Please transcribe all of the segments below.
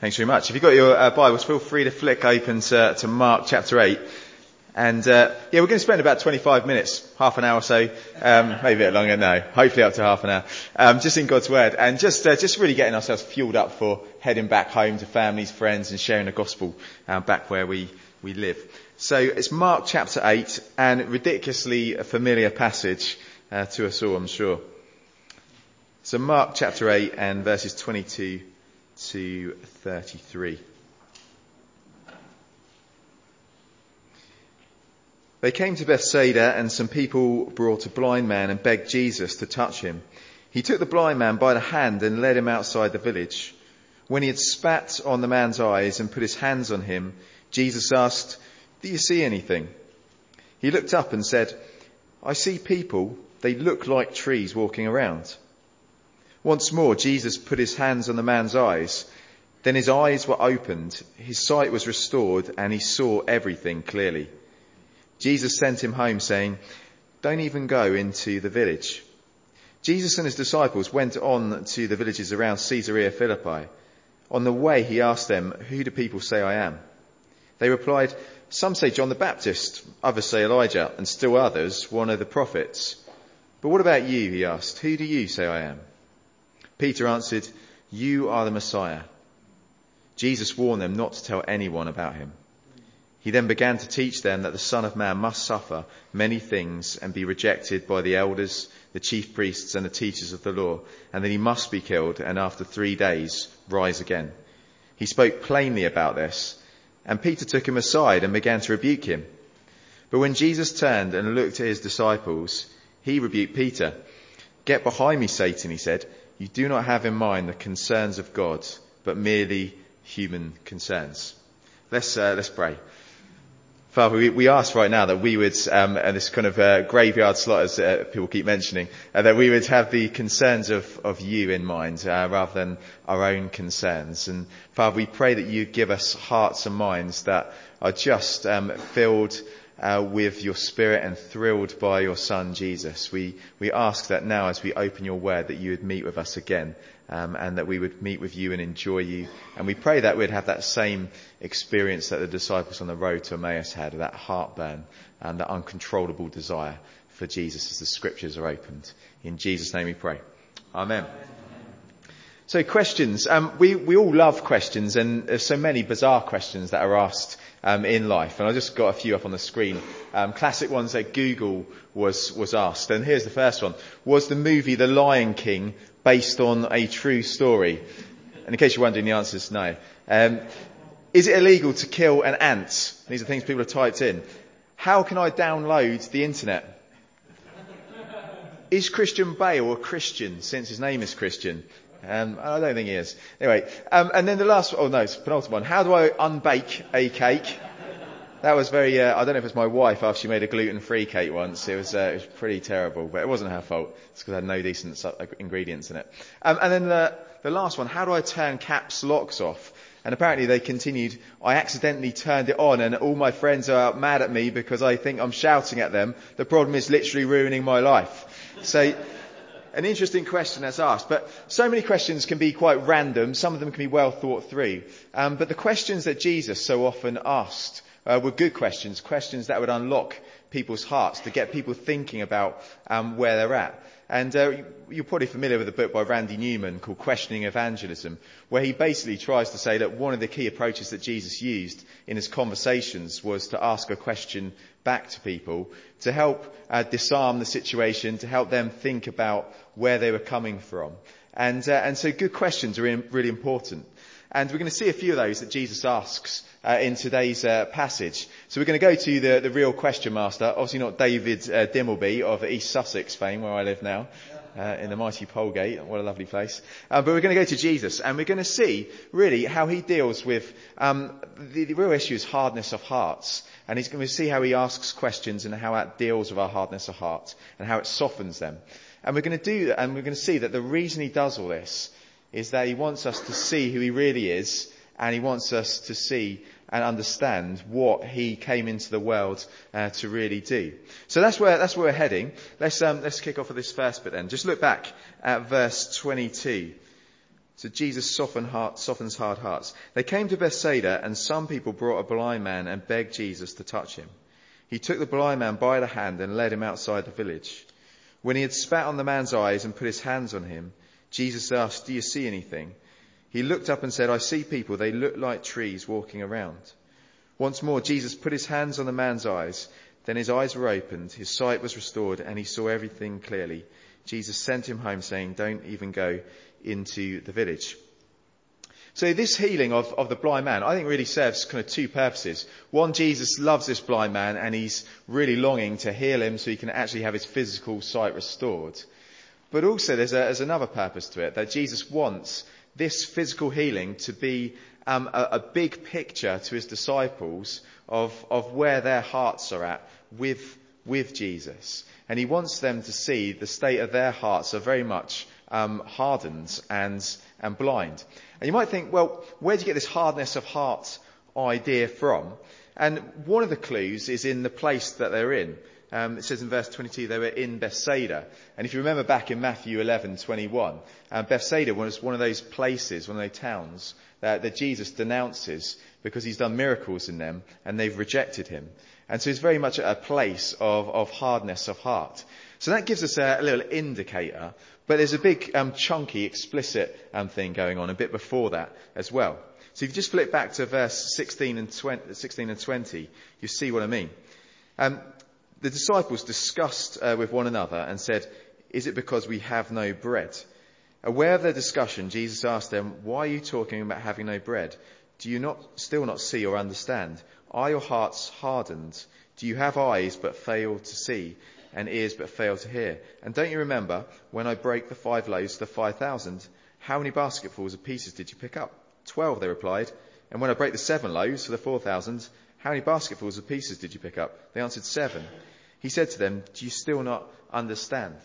Thanks very much. If you've got your uh, Bibles, feel free to flick open to, to Mark chapter 8. And uh, yeah, we're going to spend about 25 minutes, half an hour or so, um, maybe a bit longer, no, hopefully up to half an hour, um, just in God's Word. And just, uh, just really getting ourselves fueled up for heading back home to families, friends, and sharing the gospel uh, back where we, we live. So it's Mark chapter 8, and ridiculously a familiar passage uh, to us all, I'm sure. So Mark chapter 8 and verses 22 to 33. They came to Bethsaida and some people brought a blind man and begged Jesus to touch him. He took the blind man by the hand and led him outside the village. When he had spat on the man's eyes and put his hands on him, Jesus asked, do you see anything? He looked up and said, I see people. They look like trees walking around. Once more, Jesus put his hands on the man's eyes. Then his eyes were opened, his sight was restored, and he saw everything clearly. Jesus sent him home saying, don't even go into the village. Jesus and his disciples went on to the villages around Caesarea Philippi. On the way, he asked them, who do people say I am? They replied, some say John the Baptist, others say Elijah, and still others, one of the prophets. But what about you? He asked, who do you say I am? Peter answered, You are the Messiah. Jesus warned them not to tell anyone about him. He then began to teach them that the Son of Man must suffer many things and be rejected by the elders, the chief priests and the teachers of the law, and that he must be killed and after three days rise again. He spoke plainly about this, and Peter took him aside and began to rebuke him. But when Jesus turned and looked at his disciples, he rebuked Peter. Get behind me, Satan, he said. You do not have in mind the concerns of God, but merely human concerns. Let's, uh, let's pray. Father, we, we, ask right now that we would, um, and this kind of uh, graveyard slot, as uh, people keep mentioning, uh, that we would have the concerns of, of you in mind uh, rather than our own concerns. And Father, we pray that you give us hearts and minds that are just um, filled uh, with your spirit and thrilled by your son Jesus. We, we ask that now as we open your word that you would meet with us again um, and that we would meet with you and enjoy you. And we pray that we'd have that same experience that the disciples on the road to Emmaus had, that heartburn and that uncontrollable desire for Jesus as the scriptures are opened. In Jesus' name we pray. Amen. So questions. Um, we, we all love questions and there's so many bizarre questions that are asked um, in life. And I just got a few up on the screen. Um, classic ones that Google was, was asked. And here's the first one. Was the movie The Lion King based on a true story? And in case you're wondering, the answer is no. Um, is it illegal to kill an ant? These are things people have typed in. How can I download the internet? Is Christian Bale a Christian since his name is Christian? Um, I don't think he is. Anyway, um, and then the last, oh no, it's penultimate one. How do I unbake a cake? That was very, uh, I don't know if it's my wife after she made a gluten-free cake once. It was, uh, it was pretty terrible, but it wasn't her fault. It's because I had no decent ingredients in it. Um, and then the, the last one, how do I turn caps locks off? And apparently they continued, I accidentally turned it on and all my friends are mad at me because I think I'm shouting at them. The problem is literally ruining my life. So, an interesting question that's asked, but so many questions can be quite random. Some of them can be well thought through. Um, but the questions that Jesus so often asked uh, were good questions, questions that would unlock people's hearts, to get people thinking about um, where they're at. And uh, you're probably familiar with a book by Randy Newman called Questioning Evangelism, where he basically tries to say that one of the key approaches that Jesus used in his conversations was to ask a question back to people to help uh, disarm the situation, to help them think about where they were coming from. And, uh, and so good questions are really important. And we're going to see a few of those that Jesus asks uh, in today's uh, passage. So we're going to go to the, the real question master, obviously not David uh, Dimbleby of East Sussex fame, where I live now. Uh, in the mighty Polegate. What a lovely place. Uh, but we're going to go to Jesus and we're going to see really how he deals with um, the, the, real issue is hardness of hearts. And he's going to see how he asks questions and how that deals with our hardness of heart and how it softens them. And we're going to do and we're going to see that the reason he does all this is that he wants us to see who he really is and he wants us to see and understand what he came into the world uh, to really do. So that's where that's where we're heading. Let's um, let's kick off with this first bit then. Just look back at verse 22. So Jesus soften heart, softens hard hearts. They came to Bethsaida, and some people brought a blind man and begged Jesus to touch him. He took the blind man by the hand and led him outside the village. When he had spat on the man's eyes and put his hands on him, Jesus asked, Do you see anything? He looked up and said, I see people. They look like trees walking around. Once more, Jesus put his hands on the man's eyes. Then his eyes were opened, his sight was restored, and he saw everything clearly. Jesus sent him home saying, Don't even go into the village. So this healing of, of the blind man, I think really serves kind of two purposes. One, Jesus loves this blind man and he's really longing to heal him so he can actually have his physical sight restored. But also there's, a, there's another purpose to it, that Jesus wants this physical healing to be um, a, a, big picture to his disciples of, of where their hearts are at with, with Jesus. And he wants them to see the state of their hearts are very much um, hardened and, and blind. And you might think, well, where do you get this hardness of heart idea from? And one of the clues is in the place that they're in. Um, it says in verse 22 they were in Bethsaida. And if you remember back in Matthew 11:21, um, Bethsaida was one of those places, one of those towns that, that Jesus denounces because he's done miracles in them and they've rejected him. And so it's very much a place of, of hardness of heart. So that gives us a, a little indicator but there's a big, um, chunky, explicit um, thing going on a bit before that as well. So if you just flip back to verse 16 and 20, 16 and 20 you see what I mean. Um, the disciples discussed uh, with one another and said, Is it because we have no bread? Aware of their discussion, Jesus asked them, Why are you talking about having no bread? Do you not, still not see or understand? Are your hearts hardened? Do you have eyes but fail to see? and ears but fail to hear. And don't you remember when I broke the five loaves to the five thousand? How many basketfuls of pieces did you pick up? Twelve, they replied. And when I break the seven loaves for the four thousand, how many basketfuls of pieces did you pick up? They answered seven. He said to them, Do you still not understand?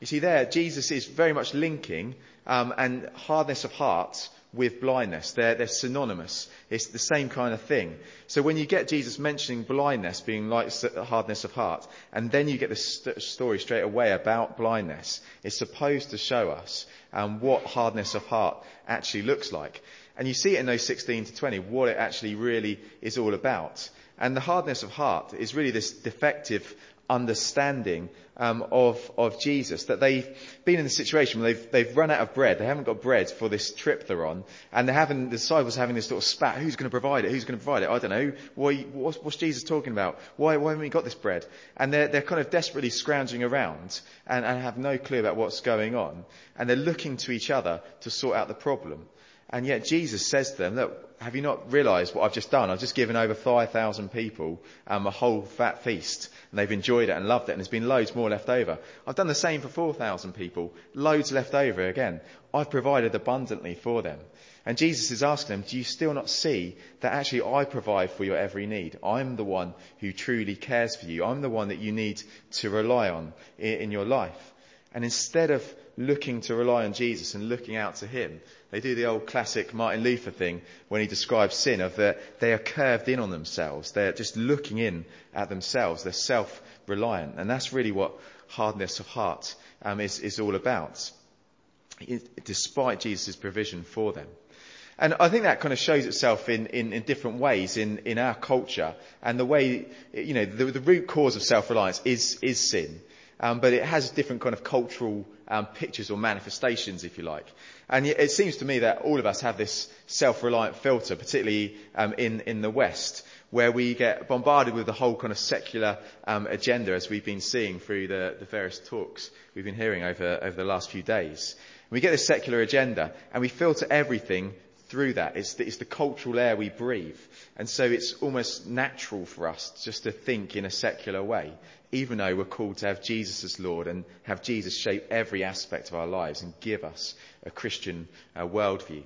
You see, there, Jesus is very much linking um, and hardness of heart with blindness. They're, they're synonymous. It's the same kind of thing. So when you get Jesus mentioning blindness being like hardness of heart, and then you get the st- story straight away about blindness, it's supposed to show us um, what hardness of heart actually looks like. And you see it in those 16 to 20, what it actually really is all about. And the hardness of heart is really this defective understanding um, of, of Jesus. That they've been in a situation where they've, they've run out of bread. They haven't got bread for this trip they're on. And they're having, the disciples having this sort of spat. Who's going to provide it? Who's going to provide it? I don't know. Why, what's, what's, Jesus talking about? Why, why haven't we got this bread? And they're, they're kind of desperately scrounging around and, and have no clue about what's going on. And they're looking to each other to sort out the problem. And yet Jesus says to them, look, have you not realized what I've just done? I've just given over 5,000 people um, a whole fat feast and they've enjoyed it and loved it and there's been loads more left over. I've done the same for 4,000 people, loads left over again. I've provided abundantly for them. And Jesus is asking them, do you still not see that actually I provide for your every need? I'm the one who truly cares for you. I'm the one that you need to rely on in, in your life. And instead of looking to rely on Jesus and looking out to Him, they do the old classic Martin Luther thing when he describes sin of that they are curved in on themselves. They're just looking in at themselves. They're self-reliant. And that's really what hardness of heart um, is, is all about. It, despite Jesus' provision for them. And I think that kind of shows itself in, in, in different ways in, in our culture and the way, you know, the, the root cause of self-reliance is, is sin. Um, but it has different kind of cultural um, pictures or manifestations, if you like. And it seems to me that all of us have this self-reliant filter, particularly um, in in the West, where we get bombarded with the whole kind of secular um, agenda, as we've been seeing through the, the various talks we've been hearing over over the last few days. We get this secular agenda, and we filter everything through that. It's the, it's the cultural air we breathe. And so it's almost natural for us just to think in a secular way, even though we're called to have Jesus as Lord and have Jesus shape every aspect of our lives and give us a Christian uh, worldview.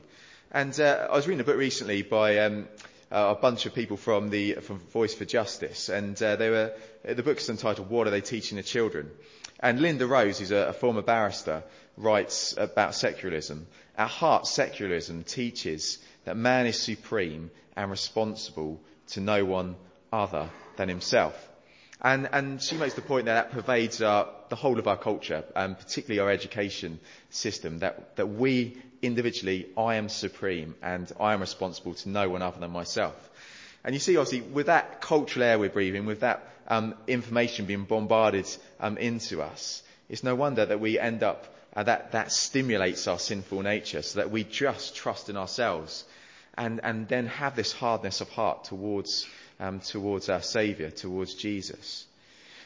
And uh, I was reading a book recently by um, uh, a bunch of people from the from Voice for Justice, and uh, they were the book's entitled "What Are They Teaching the Children?" And Linda Rose, who's a, a former barrister, writes about secularism. At heart, secularism teaches that man is supreme and responsible to no one other than himself. And, and she makes the point that that pervades our, the whole of our culture, and particularly our education system, that, that we individually, I am supreme and I am responsible to no one other than myself. And you see, obviously, with that cultural air we're breathing, with that um, information being bombarded um, into us, it's no wonder that we end up, uh, that, that stimulates our sinful nature so that we just trust in ourselves and, and then have this hardness of heart towards, um, towards our Saviour, towards Jesus.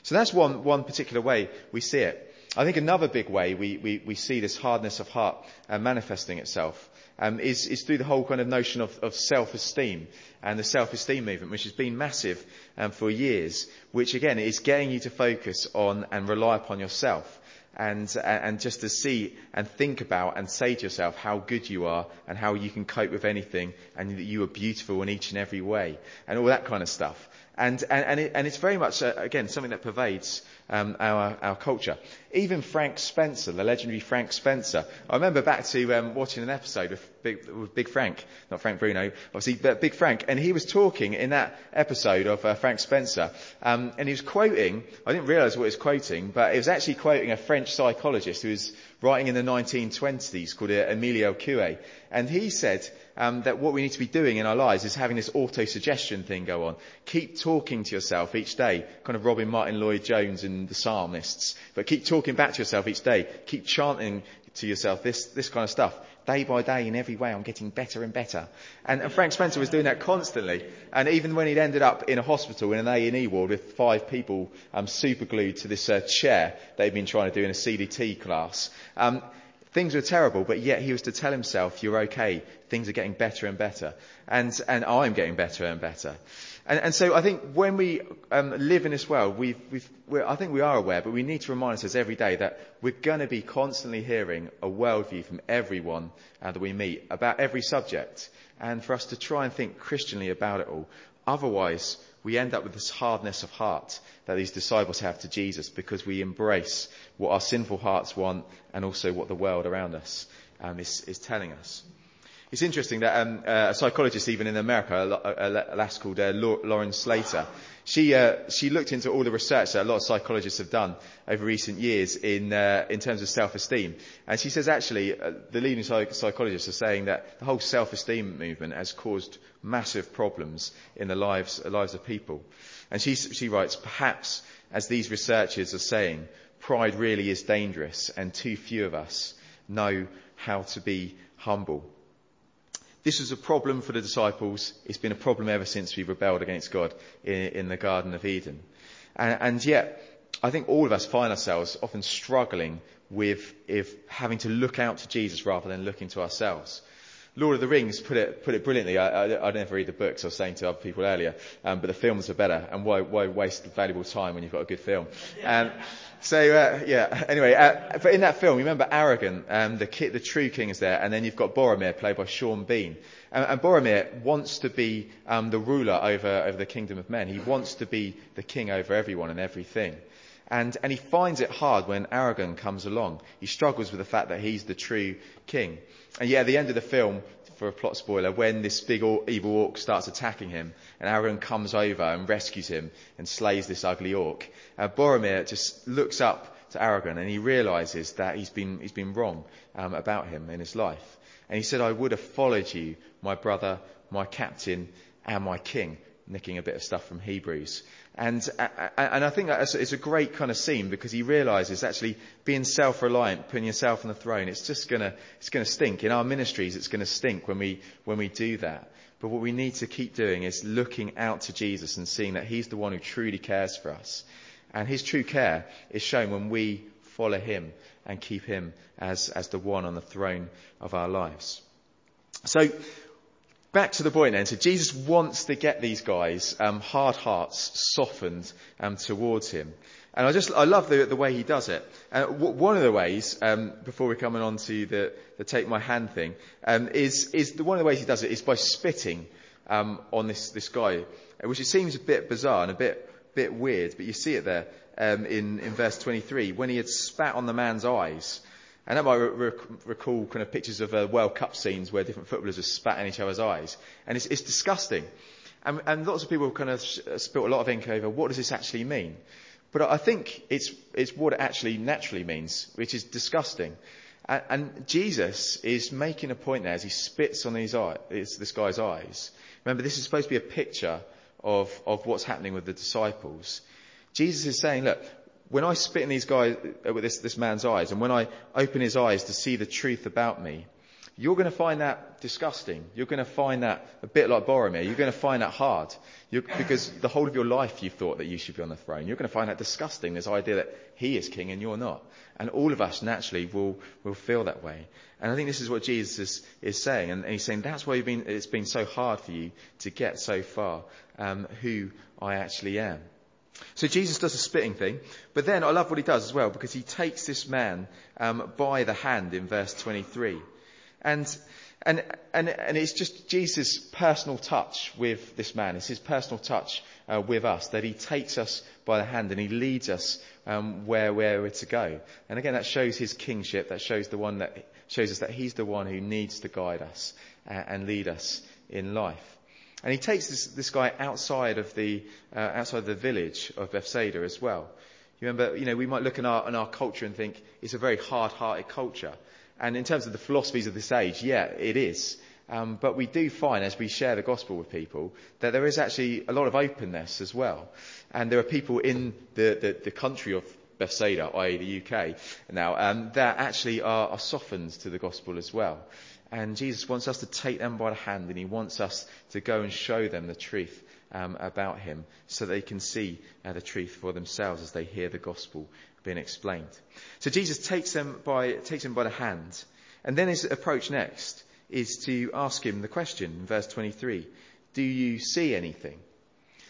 So that's one, one particular way we see it. I think another big way we, we, we see this hardness of heart uh, manifesting itself um, is, is through the whole kind of notion of, of self-esteem and the self-esteem movement, which has been massive um, for years, which again is getting you to focus on and rely upon yourself and, and just to see and think about and say to yourself how good you are and how you can cope with anything and that you are beautiful in each and every way and all that kind of stuff. And, and, and, it, and it's very much, uh, again, something that pervades um, our, our culture. Even Frank Spencer, the legendary Frank Spencer. I remember back to um, watching an episode with Big, with Big, Frank, not Frank Bruno, obviously, but Big Frank, and he was talking in that episode of uh, Frank Spencer, um, and he was quoting, I didn't realise what he was quoting, but he was actually quoting a French psychologist who was writing in the 1920s called uh, Emilio Coué, and he said um, that what we need to be doing in our lives is having this auto-suggestion thing go on. Keep talking to yourself each day, kind of Robin Martyn Lloyd-Jones and the psalmists, but keep talking back to yourself each day. Keep chanting to yourself this, this kind of stuff. Day by day, in every way, I'm getting better and better. And, and Frank Spencer was doing that constantly. And even when he'd ended up in a hospital in an A&E ward with five people um, super glued to this uh, chair he'd been trying to do in a CDT class, um, Things were terrible, but yet he was to tell himself, you're okay. Things are getting better and better. And, and I'm getting better and better. And, and so I think when we um, live in this world, we've, I think we are aware, but we need to remind ourselves every day that we're going to be constantly hearing a worldview from everyone uh, that we meet about every subject. And for us to try and think Christianly about it all. Otherwise, we end up with this hardness of heart that these disciples have to Jesus because we embrace what our sinful hearts want and also what the world around us um, is, is, telling us. It's interesting that um, uh, a psychologist, even in America, a, a, a lass called uh, Lauren Slater, she uh, she looked into all the research that a lot of psychologists have done over recent years in uh, in terms of self-esteem, and she says actually uh, the leading psych- psychologists are saying that the whole self-esteem movement has caused massive problems in the lives lives of people, and she she writes perhaps as these researchers are saying, pride really is dangerous, and too few of us know how to be humble. This was a problem for the disciples. It's been a problem ever since we rebelled against God in, in the Garden of Eden. And, and, yet, I think all of us find ourselves often struggling with if having to look out to Jesus rather than looking to ourselves. Lord of the Rings put it, put it brilliantly. I, I, I never read the books, I was saying to other people earlier, um, but the films are better. And why, why waste valuable time when you've got a good film? Um, so uh, yeah. Anyway, uh, but in that film, you remember Aragorn, um, the, ki- the true king is there, and then you've got Boromir, played by Sean Bean. And, and Boromir wants to be um, the ruler over over the kingdom of men. He wants to be the king over everyone and everything. And, and he finds it hard when Aragorn comes along. He struggles with the fact that he's the true king. And yet at the end of the film, for a plot spoiler, when this big evil orc starts attacking him, and Aragorn comes over and rescues him and slays this ugly orc, uh, Boromir just looks up to Aragorn and he realizes that he's been, he's been wrong um, about him in his life. And he said, I would have followed you, my brother, my captain, and my king nicking a bit of stuff from Hebrews. And, uh, uh, and I think it's a great kind of scene because he realizes actually being self-reliant, putting yourself on the throne, it's just gonna, it's gonna stink. In our ministries, it's gonna stink when we, when we do that. But what we need to keep doing is looking out to Jesus and seeing that he's the one who truly cares for us. And his true care is shown when we follow him and keep him as, as the one on the throne of our lives. So back to the point then. So Jesus wants to get these guys, um, hard hearts softened um, towards him. And I just, I love the, the way he does it. Uh, w- one of the ways, um, before we're coming on to the, the take my hand thing, um, is, is the, one of the ways he does it is by spitting um, on this, this guy, which it seems a bit bizarre and a bit, bit weird, but you see it there um, in, in verse 23, when he had spat on the man's eyes. And that might re- recall kind of pictures of uh, World Cup scenes where different footballers are spat in each other's eyes. And it's, it's disgusting. And, and, lots of people kind of uh, spilt a lot of ink over what does this actually mean? But I think it's, it's what it actually naturally means, which is disgusting. And, and Jesus is making a point there as he spits on these eye, this guy's eyes. Remember, this is supposed to be a picture of, of what's happening with the disciples. Jesus is saying, look, when I spit in these guys, uh, with this, this man's eyes, and when I open his eyes to see the truth about me, you're going to find that disgusting. You're going to find that a bit like Boromir. You're going to find that hard. You're, because the whole of your life you've thought that you should be on the throne. You're going to find that disgusting, this idea that he is king and you're not. And all of us naturally will, will feel that way. And I think this is what Jesus is, is saying. And, he's saying that's why been, it's been so hard for you to get so far, um, who I actually am. So Jesus does a spitting thing, but then I love what he does as well because he takes this man um, by the hand in verse 23. And, and, and, and it's just Jesus' personal touch with this man. It's his personal touch uh, with us that he takes us by the hand and he leads us um, where, where we're to go. And again, that shows his kingship. That shows the one that shows us that he's the one who needs to guide us uh, and lead us in life. And he takes this, this guy outside of the uh, outside of the village of Bethsaida as well. You remember, you know, we might look in our, in our culture and think it's a very hard-hearted culture. And in terms of the philosophies of this age, yeah, it is. Um, but we do find, as we share the gospel with people, that there is actually a lot of openness as well. And there are people in the, the, the country of Bethsaida, i.e. the UK now, um, that actually are, are softened to the gospel as well. And Jesus wants us to take them by the hand and he wants us to go and show them the truth um, about him so they can see uh, the truth for themselves as they hear the gospel being explained. So Jesus takes them by, takes them by the hand. And then his approach next is to ask him the question in verse 23. Do you see anything?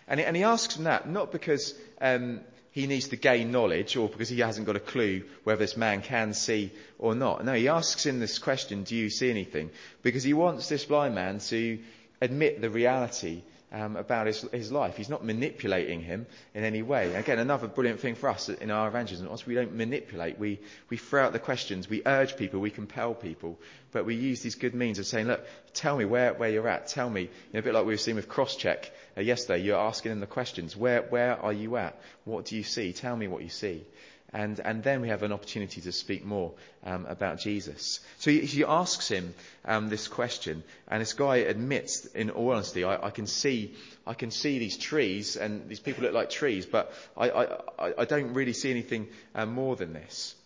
And, and he asks him that not because um, he needs to gain knowledge or because he hasn't got a clue whether this man can see or not. No, he asks him this question, do you see anything? Because he wants this blind man to admit the reality um, about his, his life. He's not manipulating him in any way. Again, another brilliant thing for us in our evangelism, we don't manipulate, we, we throw out the questions, we urge people, we compel people, but we use these good means of saying, look, tell me where, where you're at, tell me, you know, a bit like we were seeing with Crosscheck uh, yesterday, you're asking them the questions, where, where are you at? What do you see? Tell me what you see. And, and then we have an opportunity to speak more um, about Jesus. So he, he asks him um, this question, and this guy admits, in all honesty, I, I, can see, I can see these trees, and these people look like trees, but I, I, I don't really see anything uh, more than this.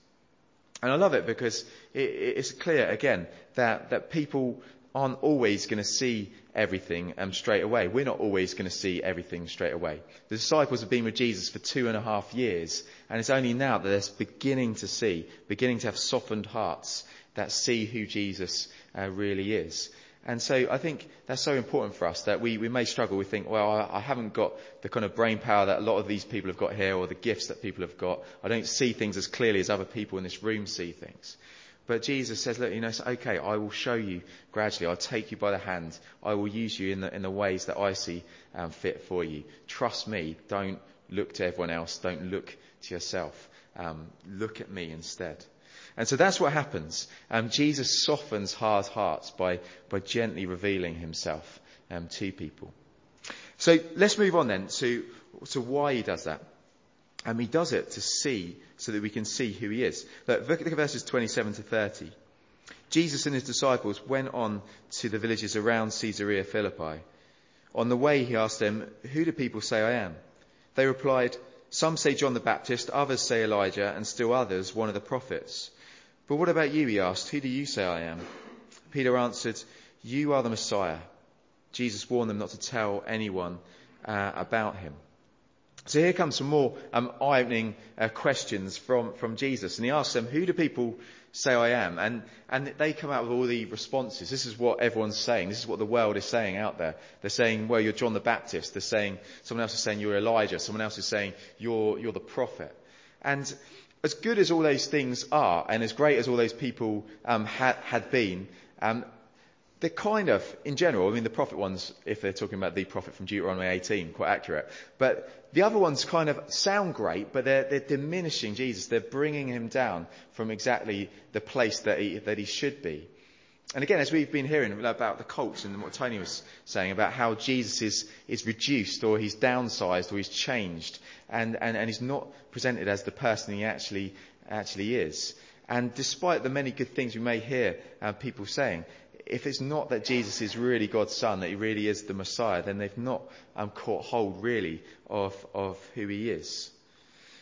And I love it because it, it's clear again that, that people aren't always going to see everything um, straight away. We're not always going to see everything straight away. The disciples have been with Jesus for two and a half years, and it's only now that they're beginning to see, beginning to have softened hearts that see who Jesus uh, really is. And so I think that's so important for us that we, we may struggle. We think, well, I, I haven't got the kind of brain power that a lot of these people have got here or the gifts that people have got. I don't see things as clearly as other people in this room see things. But Jesus says, look, you know, it's okay, I will show you gradually. I'll take you by the hand. I will use you in the, in the ways that I see um, fit for you. Trust me. Don't look to everyone else. Don't look to yourself. Um, look at me instead. And so that's what happens. Um, Jesus softens hard hearts by, by gently revealing himself um, to people. So let's move on then to, to why he does that. And he does it to see, so that we can see who he is. Look, look at verses 27 to 30. Jesus and his disciples went on to the villages around Caesarea Philippi. On the way, he asked them, Who do people say I am? They replied, Some say John the Baptist, others say Elijah, and still others, one of the prophets. But what about you? He asked, Who do you say I am? Peter answered, You are the Messiah. Jesus warned them not to tell anyone uh, about him. So here comes some more um, eye-opening uh, questions from, from Jesus. And he asks them, who do people say I am? And, and they come out with all the responses. This is what everyone's saying. This is what the world is saying out there. They're saying, well, you're John the Baptist. They're saying, someone else is saying you're Elijah. Someone else is saying you're, you're the prophet. And as good as all those things are, and as great as all those people um, had, had been, um, they're kind of, in general, I mean, the prophet ones, if they're talking about the prophet from Deuteronomy 18, quite accurate. But the other ones kind of sound great, but they're, they're diminishing Jesus. They're bringing him down from exactly the place that he, that he should be. And again, as we've been hearing about the cults and what Tony was saying about how Jesus is, is reduced or he's downsized or he's changed and, and, and he's not presented as the person he actually, actually is. And despite the many good things we may hear uh, people saying, if it's not that Jesus is really God's son, that he really is the Messiah, then they've not um, caught hold really of, of who he is.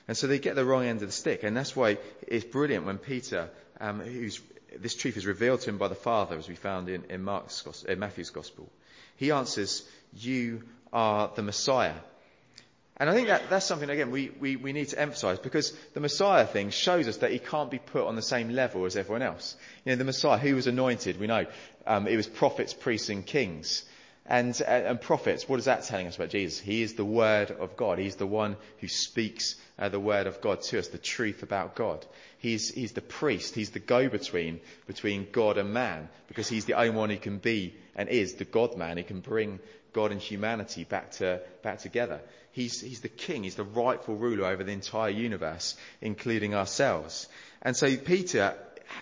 And so they get the wrong end of the stick. And that's why it's brilliant when Peter, um, who's, this truth is revealed to him by the Father, as we found in, in, Mark's, in Matthew's Gospel. He answers, You are the Messiah. And I think that, that's something, again, we, we, we need to emphasize because the Messiah thing shows us that he can't be put on the same level as everyone else. You know, the Messiah, who was anointed, we know, um, it was prophets, priests, and kings. And, and prophets, what is that telling us about Jesus? He is the Word of God. He's the one who speaks uh, the Word of God to us, the truth about God. He's, he's the priest. He's the go-between between God and man because he's the only one who can be and is the God-man. He can bring God and humanity back, to, back together. He's, he's the king. He's the rightful ruler over the entire universe, including ourselves. And so Peter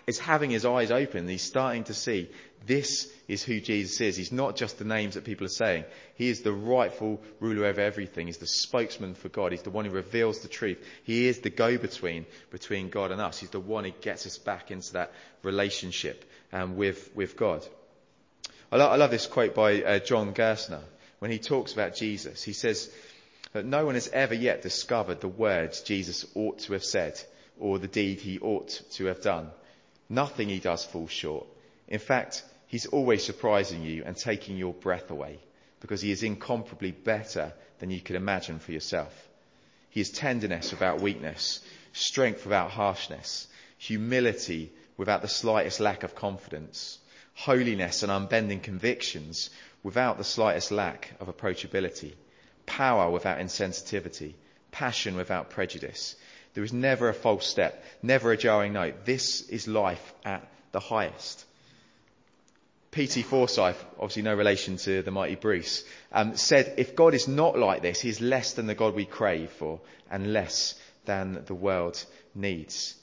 is having his eyes open. He's starting to see this is who Jesus is. He's not just the names that people are saying. He is the rightful ruler over everything. He's the spokesman for God. He's the one who reveals the truth. He is the go-between between God and us. He's the one who gets us back into that relationship um, with, with God. I, lo- I, love this quote by uh, John Gerstner when he talks about Jesus. He says that no one has ever yet discovered the words Jesus ought to have said or the deed he ought to have done. Nothing he does falls short. In fact, he's always surprising you and taking your breath away because he is incomparably better than you could imagine for yourself. He is tenderness without weakness, strength without harshness, humility without the slightest lack of confidence, holiness and unbending convictions without the slightest lack of approachability, power without insensitivity, passion without prejudice. There is never a false step, never a jarring note. This is life at the highest. P.T. Forsyth, obviously no relation to the mighty Bruce, um, said, if God is not like this, he's less than the God we crave for and less than the world needs.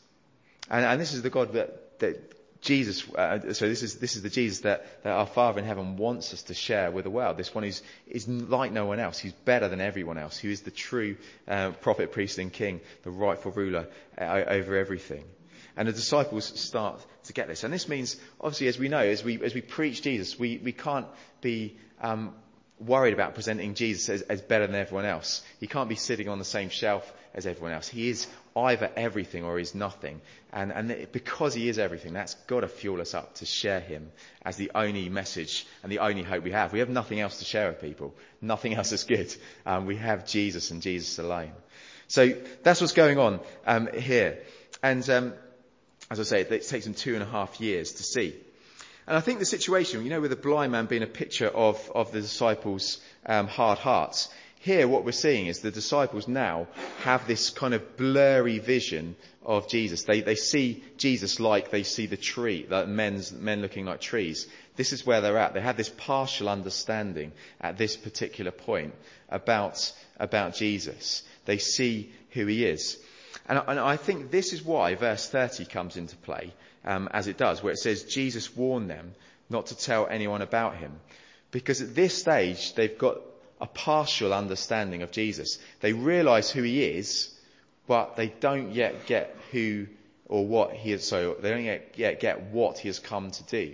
And, and this is the God that, that Jesus, uh, so this is, this is the Jesus that, that our Father in heaven wants us to share with the world. This one is, is like no one else. He's better than everyone else. Who is the true uh, prophet, priest, and king, the rightful ruler uh, over everything. And the disciples start to get this. And this means, obviously, as we know, as we, as we preach Jesus, we, we can't be um, worried about presenting Jesus as, as better than everyone else. He can't be sitting on the same shelf as everyone else. He is either everything or he's nothing. And, and because he is everything, that's got to fuel us up to share him as the only message and the only hope we have. We have nothing else to share with people. Nothing else is good. Um, we have Jesus and Jesus alone. So that's what's going on um, here. And um, as I say, it takes him two and a half years to see. And I think the situation, you know, with the blind man being a picture of, of the disciples' um, hard hearts, here what we're seeing is the disciples now have this kind of blurry vision of Jesus. They, they see Jesus like they see the tree, the men's, men looking like trees. This is where they're at. They have this partial understanding at this particular point about, about Jesus. They see who he is. And, and I think this is why verse 30 comes into play, um, as it does, where it says Jesus warned them not to tell anyone about him. Because at this stage, they've got a partial understanding of Jesus. They realize who he is, but they don't yet get who or what he is, so they don't yet, yet get what he has come to do.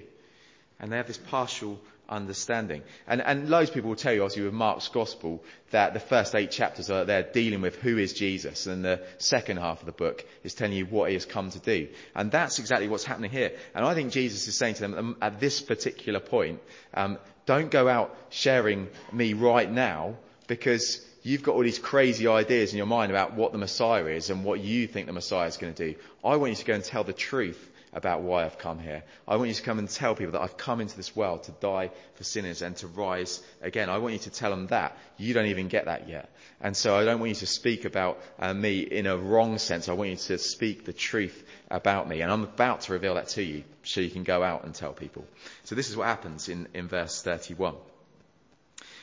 And they have this partial understanding. And, and loads of people will tell you, obviously, with Mark's Gospel, that the first eight chapters are there dealing with who is Jesus, and the second half of the book is telling you what he has come to do. And that's exactly what's happening here. And I think Jesus is saying to them at this particular point, um, don't go out sharing me right now, because you've got all these crazy ideas in your mind about what the Messiah is and what you think the Messiah is going to do. I want you to go and tell the truth about why I've come here. I want you to come and tell people that I've come into this world to die for sinners and to rise again. I want you to tell them that. You don't even get that yet. And so I don't want you to speak about uh, me in a wrong sense. I want you to speak the truth about me. And I'm about to reveal that to you so you can go out and tell people. So this is what happens in, in verse 31.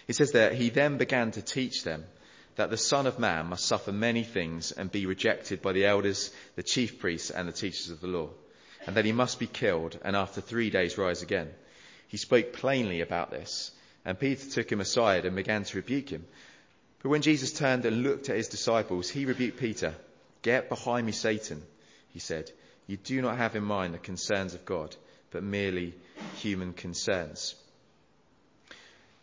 It says that he then began to teach them that the Son of Man must suffer many things and be rejected by the elders, the chief priests, and the teachers of the law and that he must be killed and after three days rise again. He spoke plainly about this, and Peter took him aside and began to rebuke him. But when Jesus turned and looked at his disciples, he rebuked Peter. Get behind me, Satan, he said. You do not have in mind the concerns of God, but merely human concerns.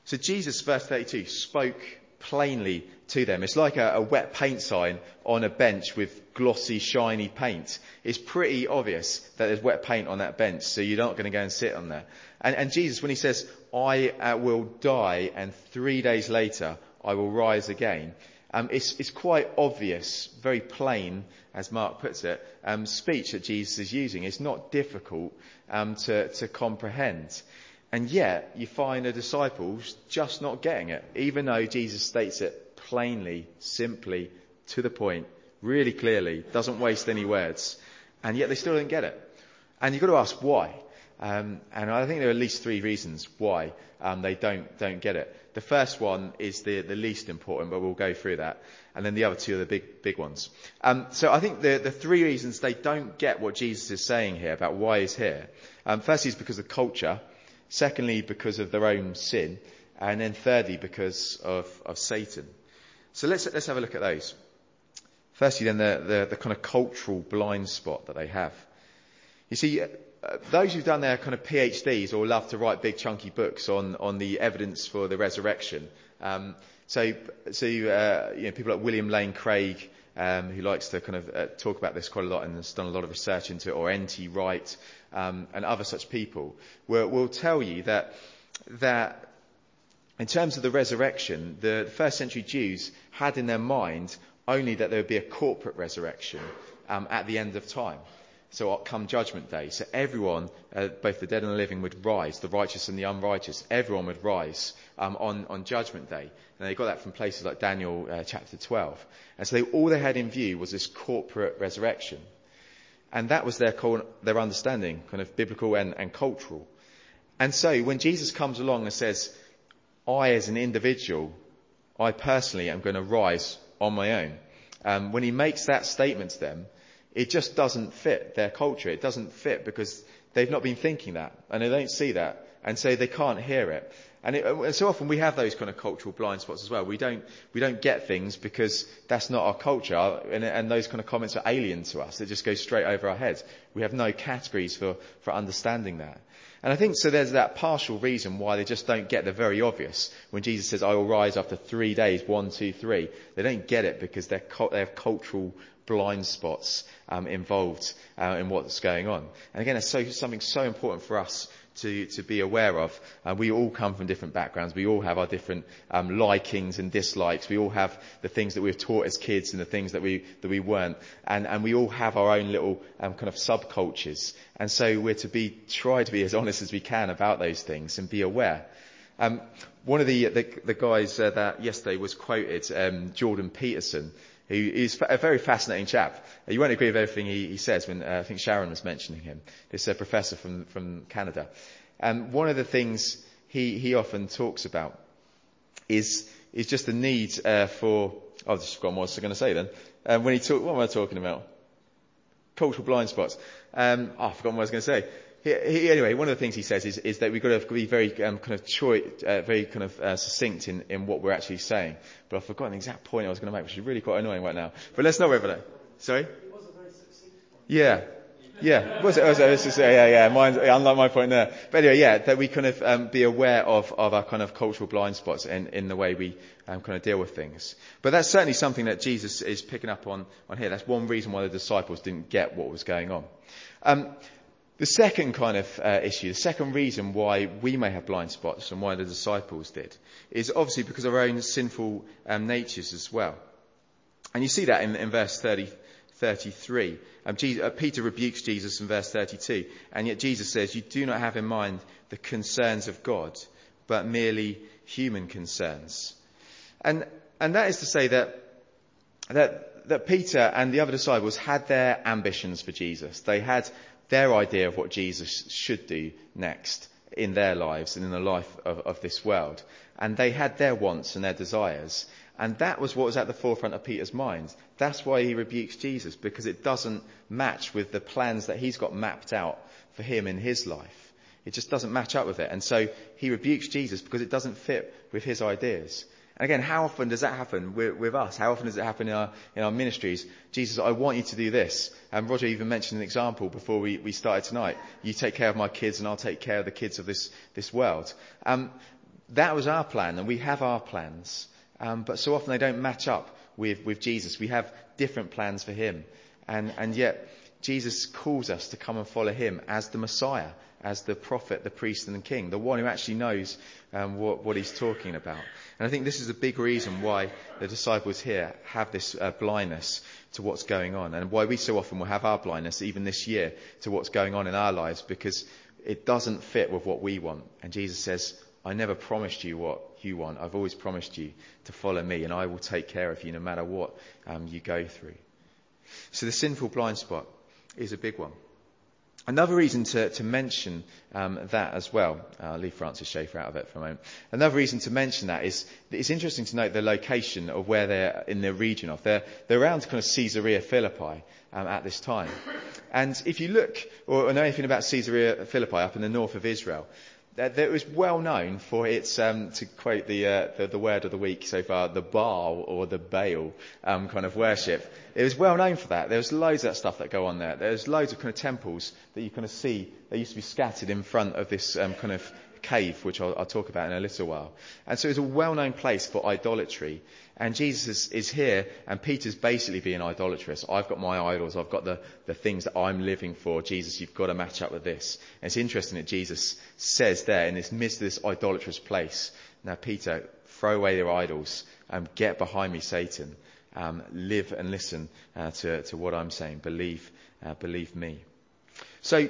So Jesus, verse 32, spoke plainly to them. It's like a, a, wet paint sign on a bench with glossy, shiny paint. It's pretty obvious that there's wet paint on that bench, so you're not going to go and sit on there. And, and Jesus, when he says, I uh, will die and three days later I will rise again, um, it's, it's, quite obvious, very plain, as Mark puts it, um, speech that Jesus is using. It's not difficult um, to, to comprehend. And yet, you find the disciples just not getting it, even though Jesus states it plainly, simply, to the point, really clearly, doesn't waste any words. And yet they still don't get it. And you've got to ask why. Um, and I think there are at least three reasons why um, they don't don't get it. The first one is the the least important, but we'll go through that, and then the other two are the big big ones. Um, so I think the the three reasons they don't get what Jesus is saying here about why he's here. Um, firstly, is because of culture. Secondly, because of their own sin. And then thirdly, because of, of Satan. So let's, let's have a look at those. Firstly, then, the, the, the kind of cultural blind spot that they have. You see, uh, those who've done their kind of PhDs or love to write big chunky books on, on the evidence for the resurrection. Um, so, so uh, you know, people like William Lane Craig, um, who likes to kind of uh, talk about this quite a lot and has done a lot of research into it, or N.T. Wright, um, and other such people will, will tell you that, that in terms of the resurrection, the, the first century Jews had in their mind only that there would be a corporate resurrection um, at the end of time. So come judgment day. So everyone, uh, both the dead and the living, would rise, the righteous and the unrighteous. Everyone would rise um, on, on judgment day. And they got that from places like Daniel uh, chapter 12. And so they, all they had in view was this corporate resurrection. And that was their, their understanding, kind of biblical and, and cultural. And so when Jesus comes along and says, I as an individual, I personally am going to rise on my own. Um, when he makes that statement to them, it just doesn't fit their culture. It doesn't fit because they've not been thinking that and they don't see that and so they can't hear it. And, it, and, so often we have those kind of cultural blind spots as well. We don't, we don't get things because that's not our culture and, and those kind of comments are alien to us. It just goes straight over our heads. We have no categories for, for understanding that. And I think so there's that partial reason why they just don't get the very obvious. When Jesus says, I will rise after three days, one, two, three, they don't get it because they're, they have cultural blind spots um, involved uh, in what's going on. And again, it's so, something so important for us to, to be aware of. Uh, we all come from different backgrounds. We all have our different um, likings and dislikes. We all have the things that we were taught as kids and the things that we that we weren't. And, and we all have our own little um, kind of subcultures. And so we're to be try to be as honest as we can about those things and be aware. Um, one of the the, the guys uh, that yesterday was quoted, um, Jordan Peterson is a very fascinating chap. You won't agree with everything he, he says when uh, I think Sharon was mentioning him. This uh, professor from, from Canada. And one of the things he, he often talks about is, is just the need uh, for, oh, I've just forgotten what I was going to say then. Um, when he talk, what am I talking about? Cultural blind spots. Um, oh, I've forgotten what I was going to say. He, he, anyway, one of the things he says is, is that we've got to be very um, kind of uh, very kind of uh, succinct in, in what we're actually saying. But I've forgotten the exact point I was going to make, which is really quite annoying right now. But let's not that. Sorry. Yeah. Yeah, was it? Was it? Was yeah, yeah, yeah. unlike my point there. But anyway, yeah, that we kind of um, be aware of, of our kind of cultural blind spots in, in the way we um, kind of deal with things. But that's certainly something that Jesus is picking up on, on here. That's one reason why the disciples didn't get what was going on. Um, the second kind of uh, issue, the second reason why we may have blind spots and why the disciples did, is obviously because of our own sinful um, natures as well. And you see that in, in verse 30, 33. Um, Jesus, uh, Peter rebukes Jesus in verse 32, and yet Jesus says, You do not have in mind the concerns of God, but merely human concerns. And, and that is to say that, that, that Peter and the other disciples had their ambitions for Jesus. They had their idea of what Jesus should do next in their lives and in the life of, of this world. And they had their wants and their desires. And that was what was at the forefront of Peter's mind. That's why he rebukes Jesus, because it doesn't match with the plans that he's got mapped out for him in his life. It just doesn't match up with it. And so he rebukes Jesus because it doesn't fit with his ideas. And again, how often does that happen with, with, us? How often does it happen in our, in our ministries? Jesus, I want you to do this. And Roger even mentioned an example before we, we started tonight. You take care of my kids and I'll take care of the kids of this, this world. Um, that was our plan and we have our plans. Um, but so often they don't match up with, with Jesus. We have different plans for him. And, and yet Jesus calls us to come and follow him as the Messiah, as the prophet, the priest and the king, the one who actually knows um, what, what, he's talking about. And I think this is a big reason why the disciples here have this uh, blindness to what's going on and why we so often will have our blindness even this year to what's going on in our lives because it doesn't fit with what we want. And Jesus says, I never promised you what you want. I've always promised you to follow me and I will take care of you no matter what um, you go through. So the sinful blind spot is a big one. Another reason to, to mention um, that as well, I'll leave Francis Schaeffer out of it for a moment. Another reason to mention that is it's interesting to note the location of where they're in the region of. They're, they're around kind of Caesarea Philippi um, at this time. And if you look or know anything about Caesarea Philippi up in the north of Israel, that it was well known for its, um, to quote the, uh, the, the word of the week so far, the Baal or the Baal um, kind of worship. It was well known for that. There was loads of that stuff that go on there. There's loads of kind of temples that you kind of see. They used to be scattered in front of this um, kind of cave, which I'll, I'll, talk about in a little while. And so it was a well-known place for idolatry. And Jesus is here, and Peter's basically being idolatrous. I've got my idols. I've got the, the things that I'm living for. Jesus, you've got to match up with this. And it's interesting that Jesus says there in this midst of this idolatrous place, now Peter, throw away your idols. Um, get behind me, Satan. Um, live and listen uh, to, to what I'm saying. Believe, uh, believe me. So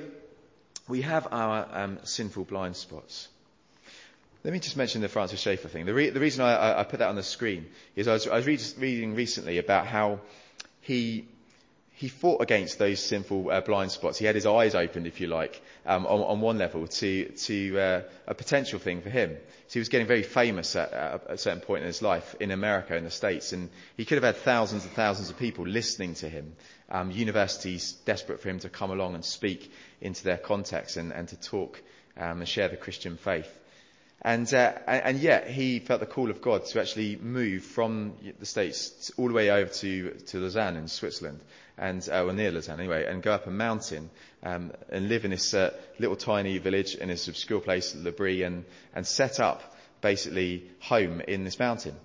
we have our um, sinful blind spots. Let me just mention the Francis Schaeffer thing. The, re- the reason I, I, put that on the screen is I was, I was re- reading recently about how he he fought against those sinful uh, blind spots. He had his eyes opened, if you like, um, on, on, one level to to uh, a potential thing for him. So he was getting very famous at, at, a certain point in his life in America, in the States, and he could have had thousands and thousands of people listening to him. Um, universities desperate for him to come along and speak into their context and, and to talk um, and share the Christian faith. And, uh, and yet he felt the call of God to actually move from the States all the way over to, to Lausanne in Switzerland, and, uh, or near Lausanne anyway, and go up a mountain um, and live in this uh, little tiny village in this obscure place, L'Abri, and, and set up basically home in this mountain.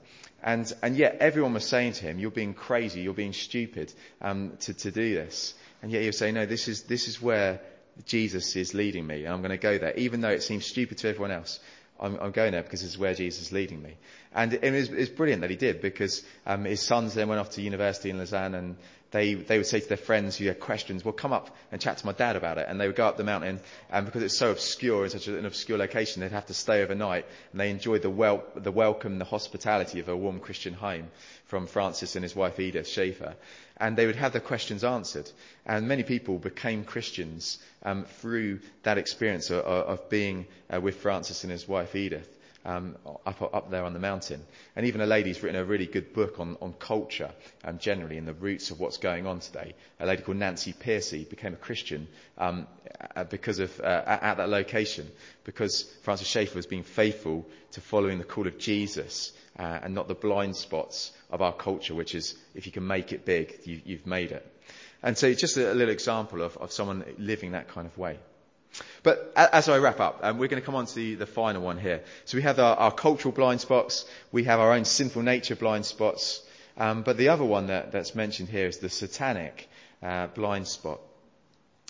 And, and yet everyone was saying to him, you're being crazy, you're being stupid um, to, to do this. And yet he was saying, no, this is, this is where Jesus is leading me, and I'm going to go there, even though it seems stupid to everyone else. I'm, I'm going there because this is where Jesus is leading me. And it was, it was brilliant that he did because um, his sons then went off to university in Lausanne and they, they would say to their friends who had questions, well, come up and chat to my dad about it. And they would go up the mountain, and because it's so obscure, in such an obscure location, they'd have to stay overnight. And they enjoyed the, wel- the welcome, the hospitality of a warm Christian home from Francis and his wife Edith Schaeffer. And they would have their questions answered. And many people became Christians um, through that experience of, of being uh, with Francis and his wife Edith um, up, up there on the mountain. And even a lady's written a really good book on, on culture um, generally and the roots of what's going on today. A lady called Nancy Pearcey became a Christian um, because of uh, at that location because Francis Schaeffer was being faithful to following the call of Jesus uh, and not the blind spots of our culture, which is if you can make it big, you, you've made it. And so it's just a, a little example of, of someone living that kind of way. But as I wrap up, um, we're going to come on to the final one here. So we have our, our cultural blind spots, we have our own sinful nature blind spots, um, but the other one that, that's mentioned here is the satanic uh, blind spot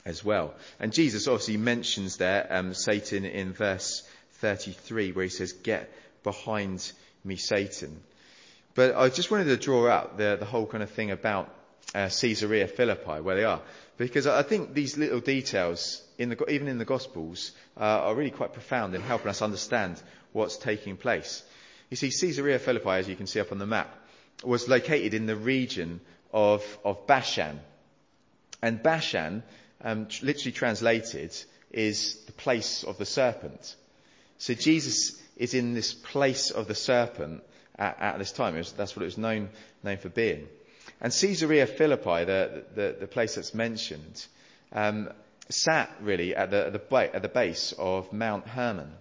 as well. And Jesus obviously mentions there um, Satan in verse 33, where he says, "Get behind me, Satan." But I just wanted to draw out the, the whole kind of thing about uh, Caesarea Philippi, where they are, because I think these little details in the, even in the Gospels, uh, are really quite profound in helping us understand what's taking place. You see, Caesarea Philippi, as you can see up on the map, was located in the region of, of Bashan. And Bashan, um, literally translated, is the place of the serpent. So Jesus is in this place of the serpent at, at this time. Was, that's what it was known, known for being. And Caesarea Philippi, the, the, the place that's mentioned, um, sat really at the, the, at the base of Mount Hermon.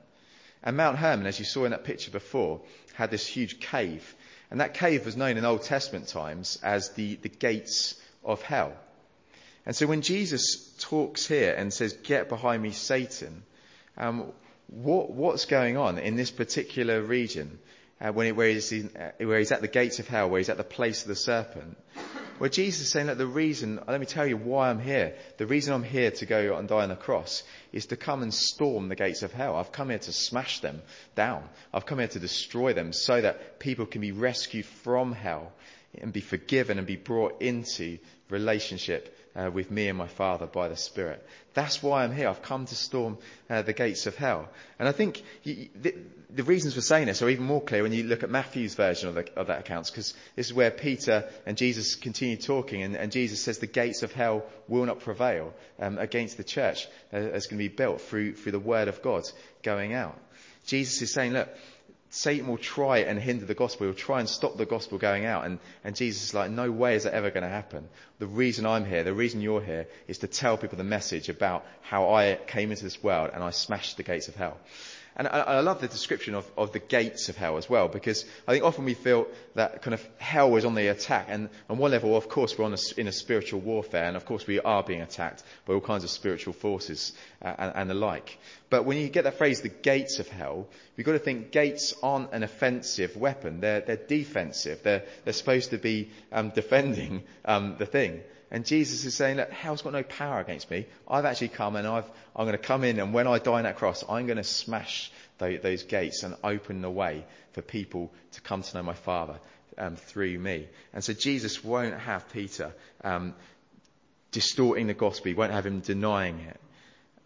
And Mount Hermon, as you saw in that picture before, had this huge cave. And that cave was known in Old Testament times as the, the gates of hell. And so when Jesus talks here and says, Get behind me, Satan, um, what, what's going on in this particular region uh, when where, he's in, uh, where he's at the gates of hell, where he's at the place of the serpent? Where Jesus is saying that the reason, let me tell you why I'm here. The reason I'm here to go and die on the cross is to come and storm the gates of hell. I've come here to smash them down. I've come here to destroy them so that people can be rescued from hell and be forgiven and be brought into relationship uh, with me and my Father by the Spirit. That's why I'm here. I've come to storm uh, the gates of hell. And I think the, the, reasons for saying this are even more clear when you look at Matthew's version of, the, of that account, because this is where Peter and Jesus continue talking, and, and Jesus says the gates of hell will not prevail um, against the church uh, that's going to be built through, through the word of God going out. Jesus is saying, look, Satan will try and hinder the gospel. He'll try and stop the gospel going out. And, and Jesus is like, no way is that ever going to happen. The reason I'm here, the reason you're here, is to tell people the message about how I came into this world and I smashed the gates of hell. And I, I love the description of, of the gates of hell as well, because I think often we feel that kind of hell is on the attack. And on one level, of course, we're on a, in a spiritual warfare, and of course we are being attacked by all kinds of spiritual forces uh, and, and the like. But when you get that phrase, the gates of hell, we've got to think gates aren't an offensive weapon. They're, they're defensive. They're, they're supposed to be um, defending um, the thing. And Jesus is saying, look, hell's got no power against me. I've actually come and I've, I'm going to come in and when I die on that cross, I'm going to smash those, those gates and open the way for people to come to know my Father um, through me. And so Jesus won't have Peter um, distorting the gospel. He won't have him denying it.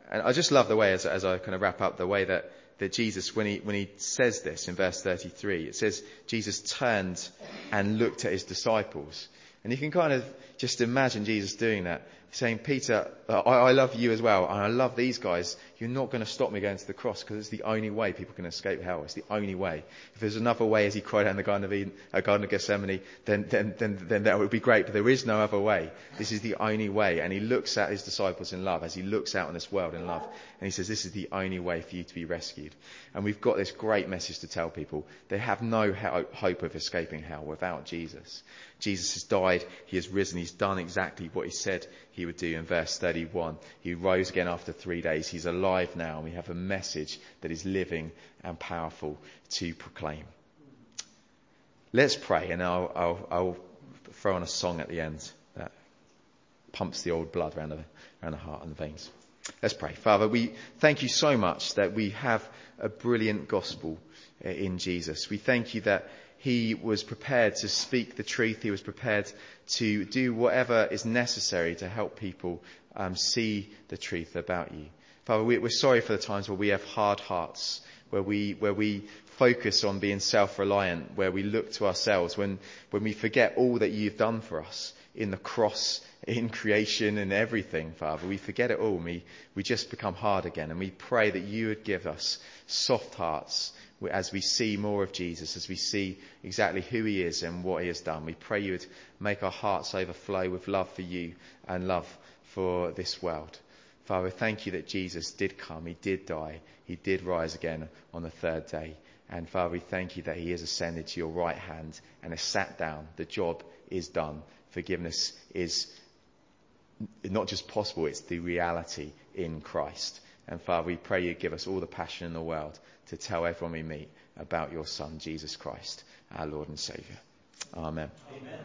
And I just love the way, as, as I kind of wrap up, the way that, that Jesus, when he, when he says this in verse 33, it says Jesus turned and looked at his disciples. And you can kind of just imagine Jesus doing that, saying, Peter, I, I love you as well, and I love these guys. You're not going to stop me going to the cross because it's the only way people can escape hell. It's the only way. If there's another way, as he cried out in the Garden of, Eden, uh, Garden of Gethsemane, then, then, then, then that would be great. But there is no other way. This is the only way. And he looks at his disciples in love as he looks out on this world in love. And he says, this is the only way for you to be rescued. And we've got this great message to tell people. They have no hope of escaping hell without Jesus. Jesus has died, he has risen, he's done exactly what he said he would do in verse 31. He rose again after three days, he's alive now, and we have a message that is living and powerful to proclaim. Let's pray, and I'll, I'll, I'll throw on a song at the end that pumps the old blood around the, around the heart and the veins. Let's pray. Father, we thank you so much that we have a brilliant gospel in Jesus. We thank you that he was prepared to speak the truth. He was prepared to do whatever is necessary to help people um, see the truth about you. Father, we, are sorry for the times where we have hard hearts, where we, where we focus on being self-reliant, where we look to ourselves, when, when we forget all that you've done for us in the cross, in creation and everything, Father. We forget it all. We, we just become hard again. And we pray that you would give us soft hearts as we see more of Jesus, as we see exactly who he is and what he has done. We pray you would make our hearts overflow with love for you and love for this world. Father, thank you that Jesus did come, he did die, he did rise again on the third day. And Father, we thank you that he has ascended to your right hand and has sat down. The job is done. Forgiveness is not just possible, it's the reality in Christ. And Father, we pray you give us all the passion in the world to tell everyone we meet about your Son, Jesus Christ, our Lord and Saviour. Amen. Amen.